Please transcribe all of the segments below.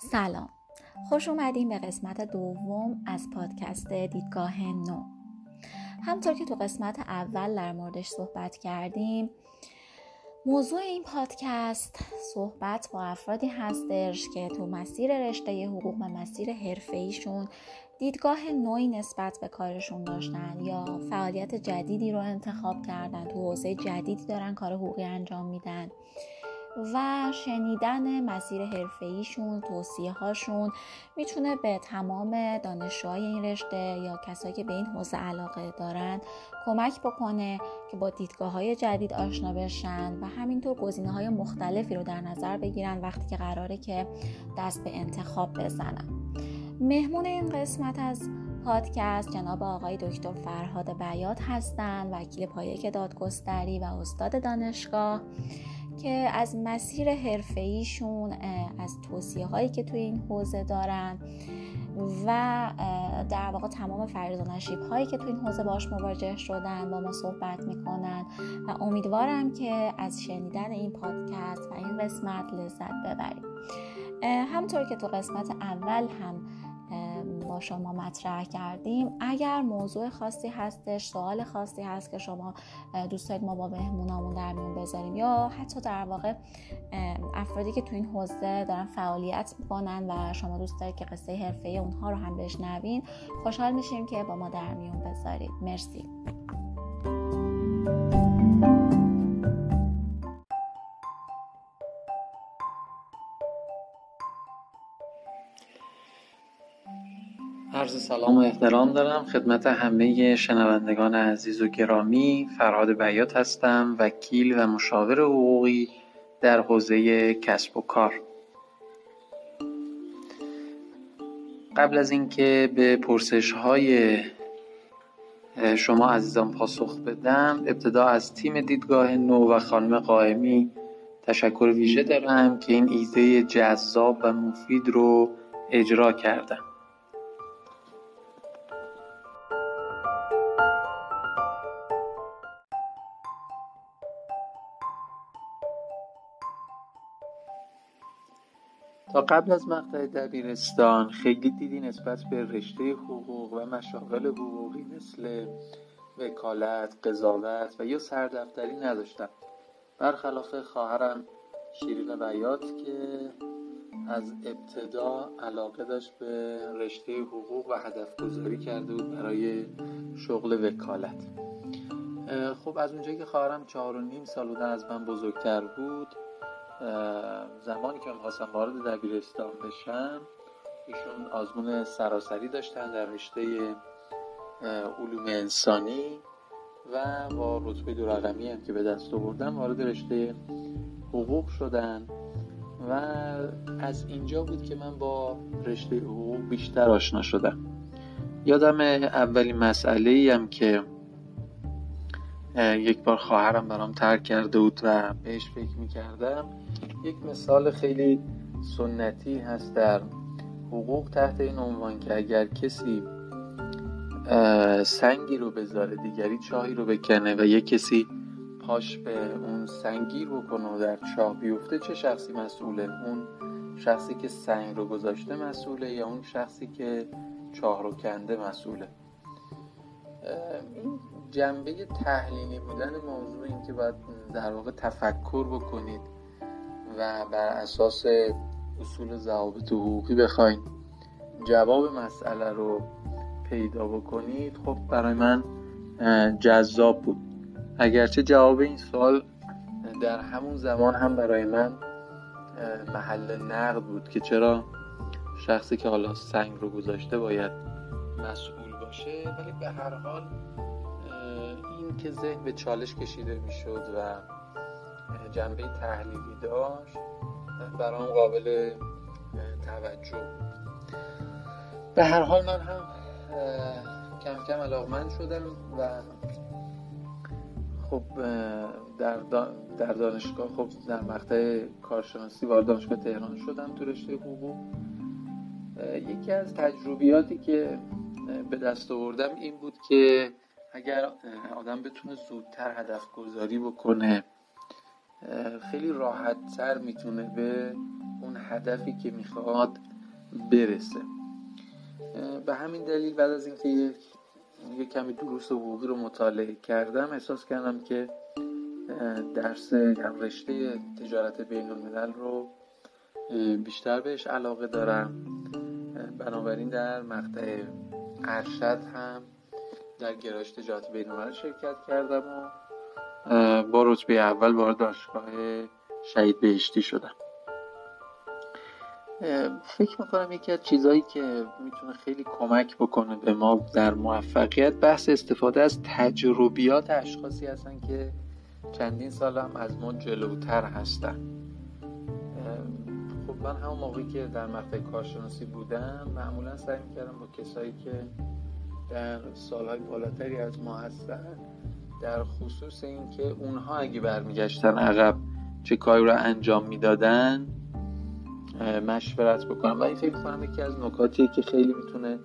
سلام. خوش اومدیم به قسمت دوم از پادکست دیدگاه نو. همطور که تو قسمت اول در موردش صحبت کردیم موضوع این پادکست صحبت با افرادی هستش که تو مسیر رشته حقوق و مسیر حرفه‌ایشون دیدگاه نوعی نسبت به کارشون داشتن یا فعالیت جدیدی رو انتخاب کردن تو حوزه جدیدی دارن کار حقوقی انجام میدن. و شنیدن مسیر حرفه‌ایشون توصیه هاشون می‌تونه به تمام دانشجوهای این رشته یا کسایی که به این حوزه علاقه دارن کمک بکنه که با دیدگاه های جدید آشنا بشن و همینطور گزینه های مختلفی رو در نظر بگیرن وقتی که قراره که دست به انتخاب بزنن. مهمون این قسمت از پادکست جناب آقای دکتر فرهاد بیات هستند وکیل پایک دادگستری و استاد دانشگاه. که از مسیر حرفه‌ایشون از توصیه هایی که توی این حوزه دارن و در واقع تمام فرض و نشیب هایی که توی این حوزه باش مواجه شدن با ما صحبت می‌کنن و امیدوارم که از شنیدن این پادکست و این قسمت لذت ببرید همطور که تو قسمت اول هم با شما مطرح کردیم. اگر موضوع خاصی هستش سوال خاصی هست که شما دوست دارید ما با مهمونامون در میون بذاریم یا حتی در واقع افرادی که تو این حوزه دارن فعالیت می‌کنن و شما دوست دارید که قصه حرفه اونها رو هم بشنوین خوشحال میشیم که با ما در میون بذارید. مرسی. سلام و احترام دارم. خدمت همه شنوندگان عزیز و گرامی فرهاد بیات هستم وکیل و مشاور حقوقی در حوزه کسب و کار. قبل از اینکه به پرسش های شما عزیزان پاسخ بدم ابتدا از تیم دیدگاه نو و خانم قائمی تشکر ویژه دارم که این ایده جذاب و مفید رو اجرا کردم قبل از مقطع دبیرستان خیلی دیدی نسبت به رشته حقوق و مشاغل حقوقی مثل وکالت، قضاوت و یا سردفتری نداشتم برخلاف خواهرم شیرین بیات که از ابتدا علاقه داشت به رشته حقوق و هدف گذاری کرده بود برای شغل وکالت. خب از اونجایی که خواهرم چهار و نیم سال بودن از من بزرگتر بود. زمانی که می‌خواستم وارد دبیرستان بشم ایشون آزمون سراسری داشتن در رشته علوم انسانی و با رتبه دو رقمی هم که به دست آوردن وارد رشته حقوق شدن و از اینجا بود که من با رشته حقوق بیشتر آشنا شدم. یادم اولین مسئله هم که یک بار خواهرم برام ترک کرده بود و بهش فکر می‌کردم. یک مثال خیلی سنتی هست در حقوق تحت این عنوان که اگر کسی سنگی رو بذاره دیگری چاهی رو بکنه و یک کسی پاش به اون سنگیر بکنه و در چاه بیفته چه شخصی مسئوله؟ اون شخصی که سنگ رو گذاشته مسئوله یا اون شخصی که چاه رو کنده مسئوله؟ این جنبه تحلیلی بودن موضوع این که باید در واقع تفکر بکنید و بر اساس اصول ضوابط حقوقی بخواید جواب مسئله رو پیدا بکنید خب برای من جذاب بود. اگرچه جواب این سوال در همون زمان هم برای من محل نقد بود که چرا شخصی که حالا سنگ رو گذاشته باید مسئول باشه ولی به هر حال که ذهن به چالش کشیده می‌شد و جنبه تحلیلی داشت برام قابل توجه. به هر حال من هم کم کم علاقمند شدم و خب در, در دانشگاه خب در مقطع کارشناسی وارد دانشگاه تهران شدم تو رشته حقوق. یکی از تجربیاتی که به دست آوردم این بود که اگر آدم بتونه زودتر هدف گذاری بکنه خیلی راحت تر می‌تونه به اون هدفی که می‌خواد برسه. به همین دلیل بعد از اینکه یک یک کمی دروس حقوقی رو مطالعه کردم احساس کردم که درس رشته تجارت بین الملل رو بیشتر بهش علاقه دارم. بنابراین در مقطع ارشد هم در گرایش تجارت بین الملل شرکت کردم و با رتبه اول وارد دانشگاه شهید بهشتی شدم. فکر می‌کنم یکی از چیزهایی که می‌تونه خیلی کمک بکنه به ما در موفقیت بحث استفاده از تجربیات اشخاصی هستن که چندین سال هم از ما جلوتر هستن. خب من همون موقعی که در مقطع کارشناسی بودم معمولا سعی می‌کردم با کسایی که در سالهای بالاتری از ما هستن در خصوص اینکه اونها اگه برمیگشتن عقب چه کاری رو انجام می‌دادن مشورت بکنم. و این فکر کنم یکی از نکاتیه که خیلی می‌تونه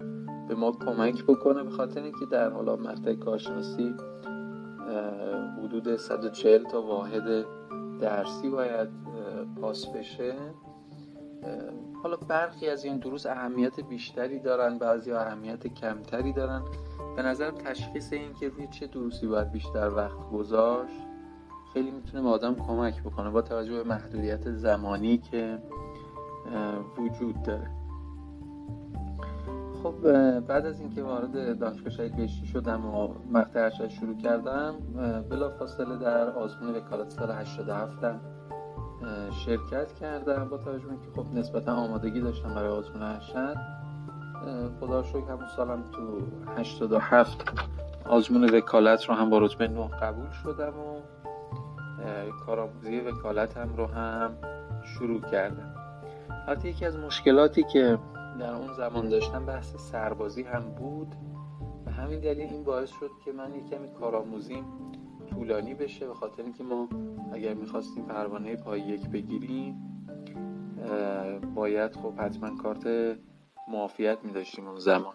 به ما کمک بکنه به خاطر اینکه در حالا مقطع کارشناسی حدود 140 تا واحد درسی باید پاس بشه. حالا برخی از این دروس اهمیت بیشتری دارن بعضی اهمیت کمتری دارن. به نظرم تشخیص این که روی چه دروسی باید بیشتر وقت گذاشت خیلی می‌تونه به آدم کمک بکنه با توجه به محدودیت زمانی که وجود داره. خب بعد از اینکه وارد دانشگاه شهید بهشتی شدم و مقطع شروع کردم بلا فاصله در آزمون وکالت سال 87 هم شرکت کردم با توجه به اینکه خب نسبتا آمادگی داشتم برای آزمون ارشد خدا شکر همون سالم تو 87 آزمون وکالت رو هم با رتبه 9 قبول شدم و کارآموزی وکالت هم رو هم شروع کردم. حتی یکی از مشکلاتی که در اون زمان داشتم بحث سربازی هم بود و همین دلیل این باعث شد که من یک کمی کارآموزیم طولانی بشه به خاطر اینکه ما اگر می‌خواستیم پروانه پای یک بگیریم باید خب حتما کارت معافیت میداشتیم اون زمان.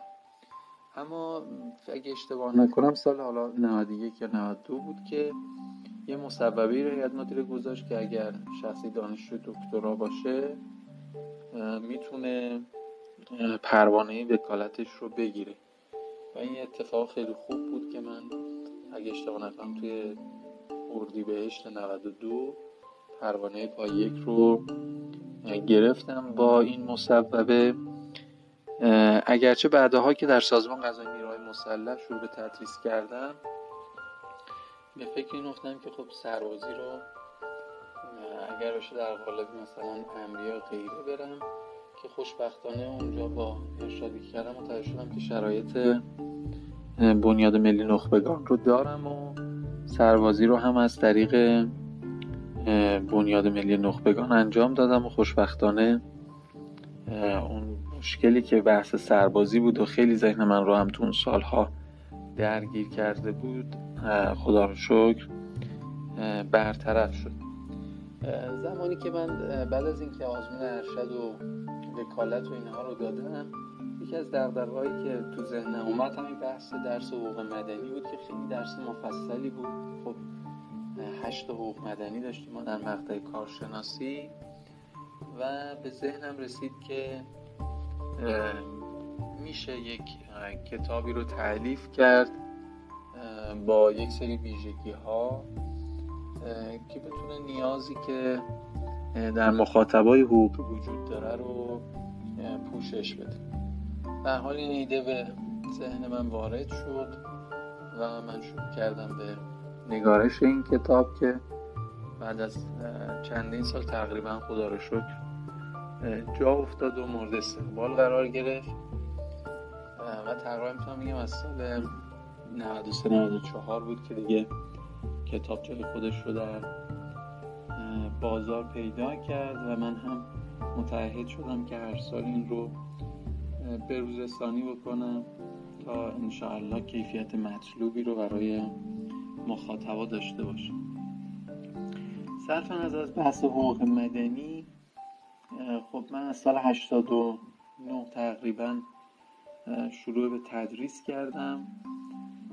اما اگه اشتباه نکنم سال حالا 91 یا 92 بود که یه مصوبه رو هیئت مدیره گذاشت که اگر شخصی دانشجو دکترا باشه می‌تونه پروانه وکالتش رو بگیره. و این اتفاق خیلی خوب بود که من اگه اشتباه نکنم توی اردیبهشت 92 پروانه پای یک رو گرفتم با این مصوبه اگرچه بعدها که در سازمان قضایی نیروهای مسلح شروع به تدریس کردم به فکر این افتادم که خب سربازی رو اگر باشه در قالب مثلا امریه یا غیره برم که خوشبختانه اونجا با ارشادی کردم متوجه شدم که شرایط بنیاد ملی نخبگان رو دارم و سربازی رو هم از طریق بنیاد ملی نخبگان انجام دادم و خوشبختانه اون مشکلی که بحث سربازی بود و خیلی ذهن من رو هم تو اون سالها درگیر کرده بود خدا رو شکر برطرف شد. زمانی که من بعد از اینکه آزمون ارشد و وکالت و اینها رو دادم یکی از دقدقه‌هایی که تو ذهن اومد همین بحث درس حقوق مدنی بود که خیلی درس مفصلی بود. خب هشت حقوق مدنی داشتیم ما در مقطع کارشناسی و به ذهنم رسید که میشه یک کتابی رو تعلیف کرد با یک سری ویژگی ها که بتونه نیازی که در مخاطبای حقوقی وجود داره رو پوشش بده. در حال این ایده به ذهن من وارد شد و من شروع کردم به نگارش این کتاب که بعد از چندین سال تقریبا خدا رو شکر جا افتاد و مورد استقبال قرار گرفت. و تقریبا می‌تونم میگم از سال 93 94 بود که دیگه کتاب جای خودش رو در بازار پیدا کرد و من هم متعهد شدم که هر سال این رو بروزستانی بکنم تا انشاءالله کیفیت مطلوبی رو برای مخاطبا داشته باشم. صرفا از از بحث حقوق مدنی خب من از سال 89 تقریبا شروع به تدریس کردم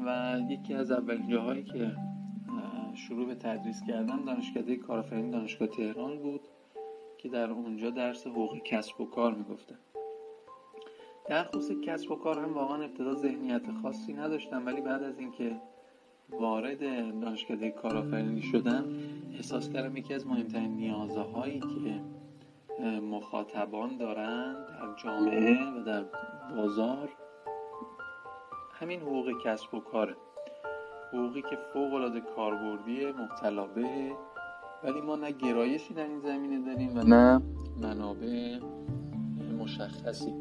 و یکی از اولین جاهایی که شروع به تدریس کردم دانشکده کارآفرینی دانشگاه تهران بود که در اونجا درس حقوق کسب و کار می‌گفتن. در خصوص کسب و کار هم واقعا ابتدا ذهنیت خاصی نداشتم ولی بعد از اینکه وارد دانشکده کارآفرینی شدم احساس کردم یکی از مهمترین نیازهایی که مخاطبان دارند در جامعه و در بازار همین حقوق کسب و کاره. حقوقی که فوق العاده کاربردی مبتلا ولی ما نه گرایشی در این زمینه داریم و نه. منابع مشخصی.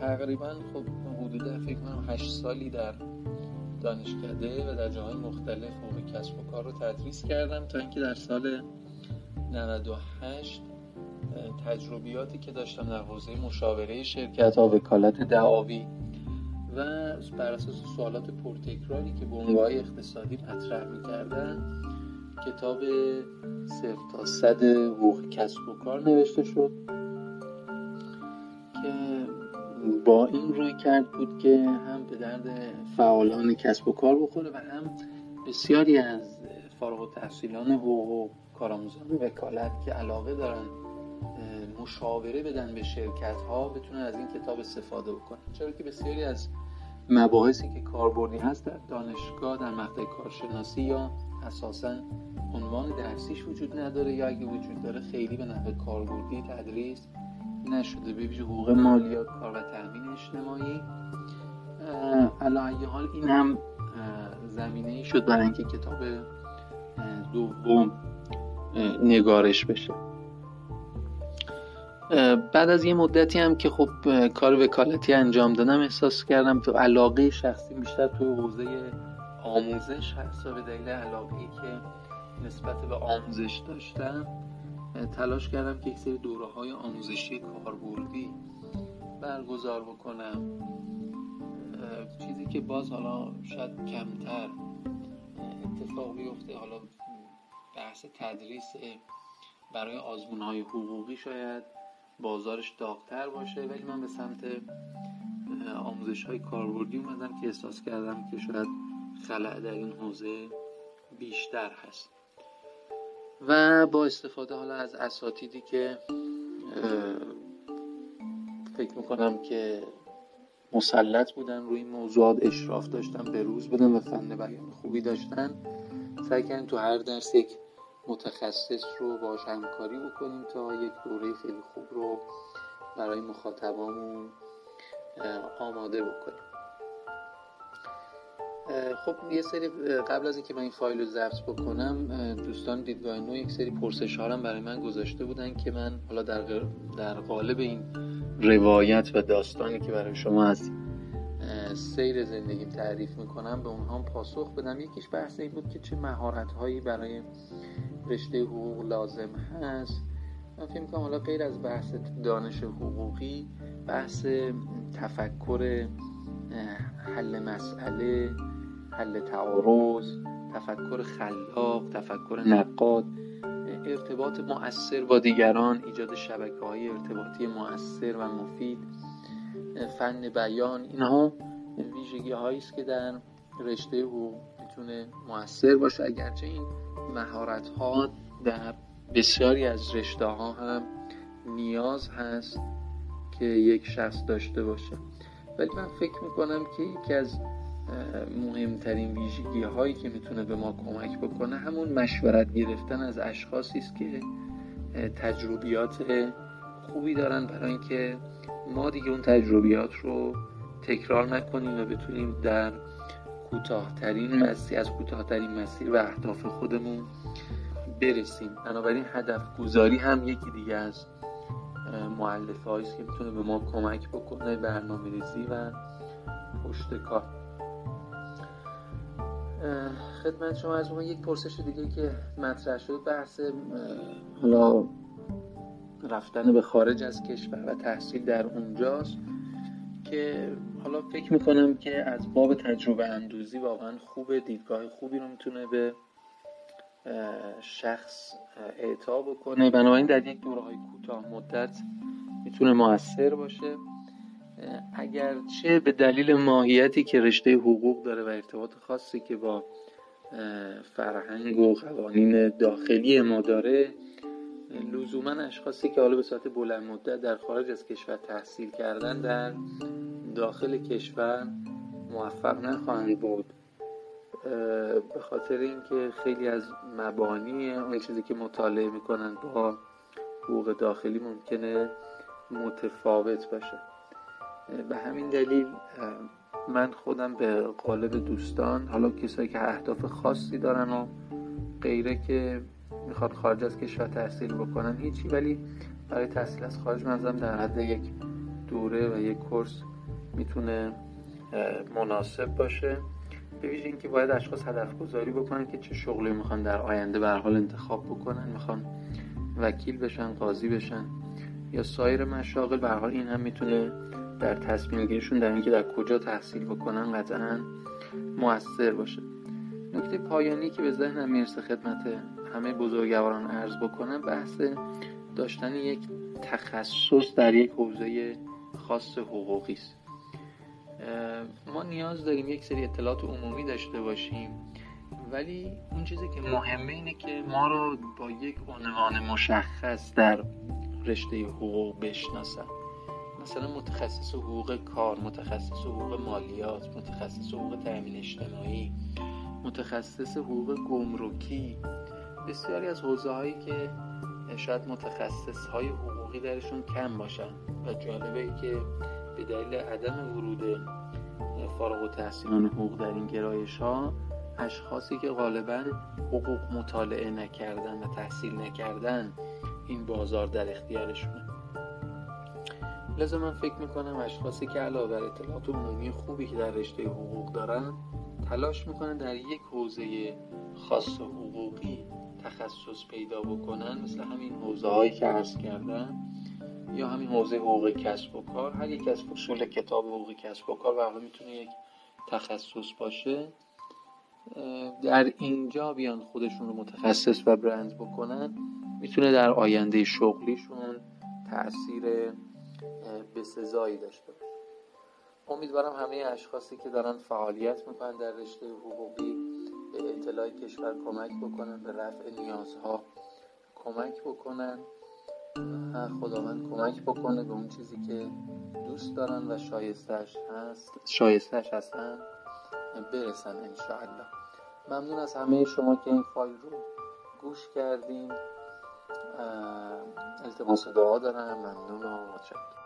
تقریبا خب حدود فکر کنم 8 سالی در دانشکده و در جاهای مختلف حقوق کسب و کار رو تدریس کردم تا اینکه در سال 98 تجربیاتی که داشتم در حوزه مشاوره شرکت ها وکالت دعاوی و بر اساس سوالات پرتکراری که بنگاه اقتصادی مطرح می‌کردن کتاب صفر تا صد حقوق کسب و کار نوشته شد. با این روی کرد بود که هم به درد فعالان کسب و کار بخوره و هم بسیاری از فارغ و تحصیلان حقوق و کارآموزان وکالت که علاقه دارن مشاوره بدن به شرکت ها بتونن از این کتاب استفاده بکنن. چرا که بسیاری از مباحثی که کاربردی هست در دانشگاه در مقطع کارشناسی یا اساسا عنوان درسیش وجود نداره یا اگه وجود داره خیلی به نحو کاربردی تدریس نشده به ویژه حقوق مالیات کار و تامین اجتماعی. علی حال این هم زمینه ای شد برای اینکه کتاب دوم نگارش بشه. بعد از یه مدتی هم که خب کار وکالتی انجام دادم احساس کردم تو علاقه شخصی بیشتر تو حوزه آموزش هست و به دلیل علاقه که نسبت به آموزش داشتم تلاش کردم که یک سری دوره های آموزشی کاربردی برگزار بکنم. چیزی که باز حالا شاید کمتر اتفاق بیفته حالا بحث تدریس برای آزمون های حقوقی شاید بازارش داغتر باشه ولی من به سمت آموزش های کاربردی اومدم که احساس کردم که شاید خلع در این حوزه بیشتر هست. و با استفاده حالا از اساتیدی که فکر می‌کنم که مسلط بودن روی این موضوعات اشراف داشتن به روز بدن و فن بیان خوبی داشتن سعی کردیم تو هر درس یک متخصص رو باش همکاری بکنیم تا یک دوره خیلی خوب رو برای مخاطبامون آماده بکنیم. خب یه سری قبل از اینکه من این فایل رو ضبط بکنم دوستان دیدگاه نو یک سری پرسش ها برای من گذاشته بودن که من حالا در, در قالب این روایت و داستانی که برای شما از سیر زندگیم تعریف می‌کنم به اونها پاسخ بدم. یکیش بحث این بود که چه مهارت هایی برای رشته حقوق لازم هست. من فکر می‌کنم حالا غیر از بحث دانش حقوقی بحث تفکر حل مسئله حل تعارض تفکر خلاق تفکر نقاد ارتباط مؤثر با دیگران ایجاد شبکه های ارتباطی مؤثر و مفید فن بیان اینها ویژگی هایی است که در رشته حقوق می‌تونه مؤثر باشه. اگرچه این مهارت ها در بسیاری از رشته ها هم نیاز هست که یک شخص داشته باشه. ولی من فکر می‌کنم که یکی از مهمترین ویژگی هایی که می‌تونه به ما کمک بکنه همون مشورت گرفتن از اشخاصی است که تجربیات خوبی دارن برای اینکه ما دیگه اون تجربیات رو تکرار نکنیم و بتونیم در کوتاهترین مسیر از کوتاهترین مسیر و اهداف خودمون برسیم. بنابراین هدف گذاری هم یکی دیگه از معلفه است که می‌تونه به ما کمک بکنه برنامه ریزی و پشت کار. خدمت شما از یک پرسش دیگه که مطرح شد بحث حالا رفتن به خارج از کشور و تحصیل در اونجاست که حالا فکر می‌کنم که از باب تجربه اندوزی واقعا خوب دیدگاه خوبی رو می‌تونه به شخص اعطا بکنه. بنابراین در یک دوره های کوتاه مدت می‌تونه موثر باشه. اگرچه به دلیل ماهیتی که رشته حقوق داره و ارتباط خاصی که با فرهنگ و قوانین داخلی ما داره لزوما اشخاصی که حالا به صورت بلند مدت در خارج از کشور تحصیل کردن در داخل کشور موفق نخواهند بود. به خاطر اینکه خیلی از مبانی اون چیزی که مطالعه می‌کنن با حقوق داخلی ممکنه متفاوت باشه. به همین دلیل من خودم به قالب دوستان حالا کسایی که اهداف خاصی دارن و غیره که می‌خواد خارج از کشور تحصیل بکنن هیچی. ولی برای تحصیل از خارج منظرم در حد یک دوره و یک کورس می‌تونه مناسب باشه. به ویژه اینکه باید اشخاص هدف گذاری بکنن که چه شغلی می‌خوان در آینده به حال انتخاب بکنن می‌خوان وکیل بشن قاضی بشن یا سایر مشاغل به حال این هم می‌تونه در تصمیم گیریشون در اینکه در کجا تحصیل بکنن قطعا موثر باشه. نکته پایانی که به ذهنم می‌رسه خدمت همه بزرگواران عرض بکنم بحث داشتن یک تخصص در یک حوزه خاص حقوقی است. ما نیاز داریم یک سری اطلاعات عمومی داشته باشیم ولی اون چیزی که مهمه اینه که ما رو با یک عنوان مشخص در رشته حقوق بشناسن. مثلا متخصص حقوق کار متخصص حقوق مالیات متخصص حقوق تأمین اجتماعی متخصص حقوق گمرکی بسیاری از حوزه هایی که شاید متخصص های حقوقی درشون کم باشن. و جالبه که به دلیل عدم ورود فارغ و تحصیلان حقوق در این گرایش ها اشخاصی که غالبا حقوق مطالعه نکردن و تحصیل نکردن این بازار در اختیارشونه. لذا من فکر می‌کنم اشخاصی که علاوه بر اطلاعات عمومی خوبی که در رشته حقوق دارن تلاش می‌کنن در یک حوزه خاص حقوقی تخصص پیدا بکنن مثل همین حوزه هایی که عرض کردم یا همین حوزه حقوق کسب و کار. هر یک از فصول کتاب حقوق کسب و کار واقعا می‌تونه یک تخصص باشه. در اینجا بیان خودشون رو متخصص و برند بکنن می‌تونه در آینده شغلیشون تاثیر بسزایی داشته باشه. امیدوارم همه اشخاصی که دارن فعالیت می‌کنن در رشته حقوقی به اطلاع کشور کمک بکنن به رفع نیازها کمک بکنن خداوند کمک بکنه به اون چیزی که دوست دارن و شایستش هست شایستش هستن برسن انشاءالله. ممنون از همه شما که این فایل رو گوش کردین. التماس دعا دارم. ممنون و متشکرم.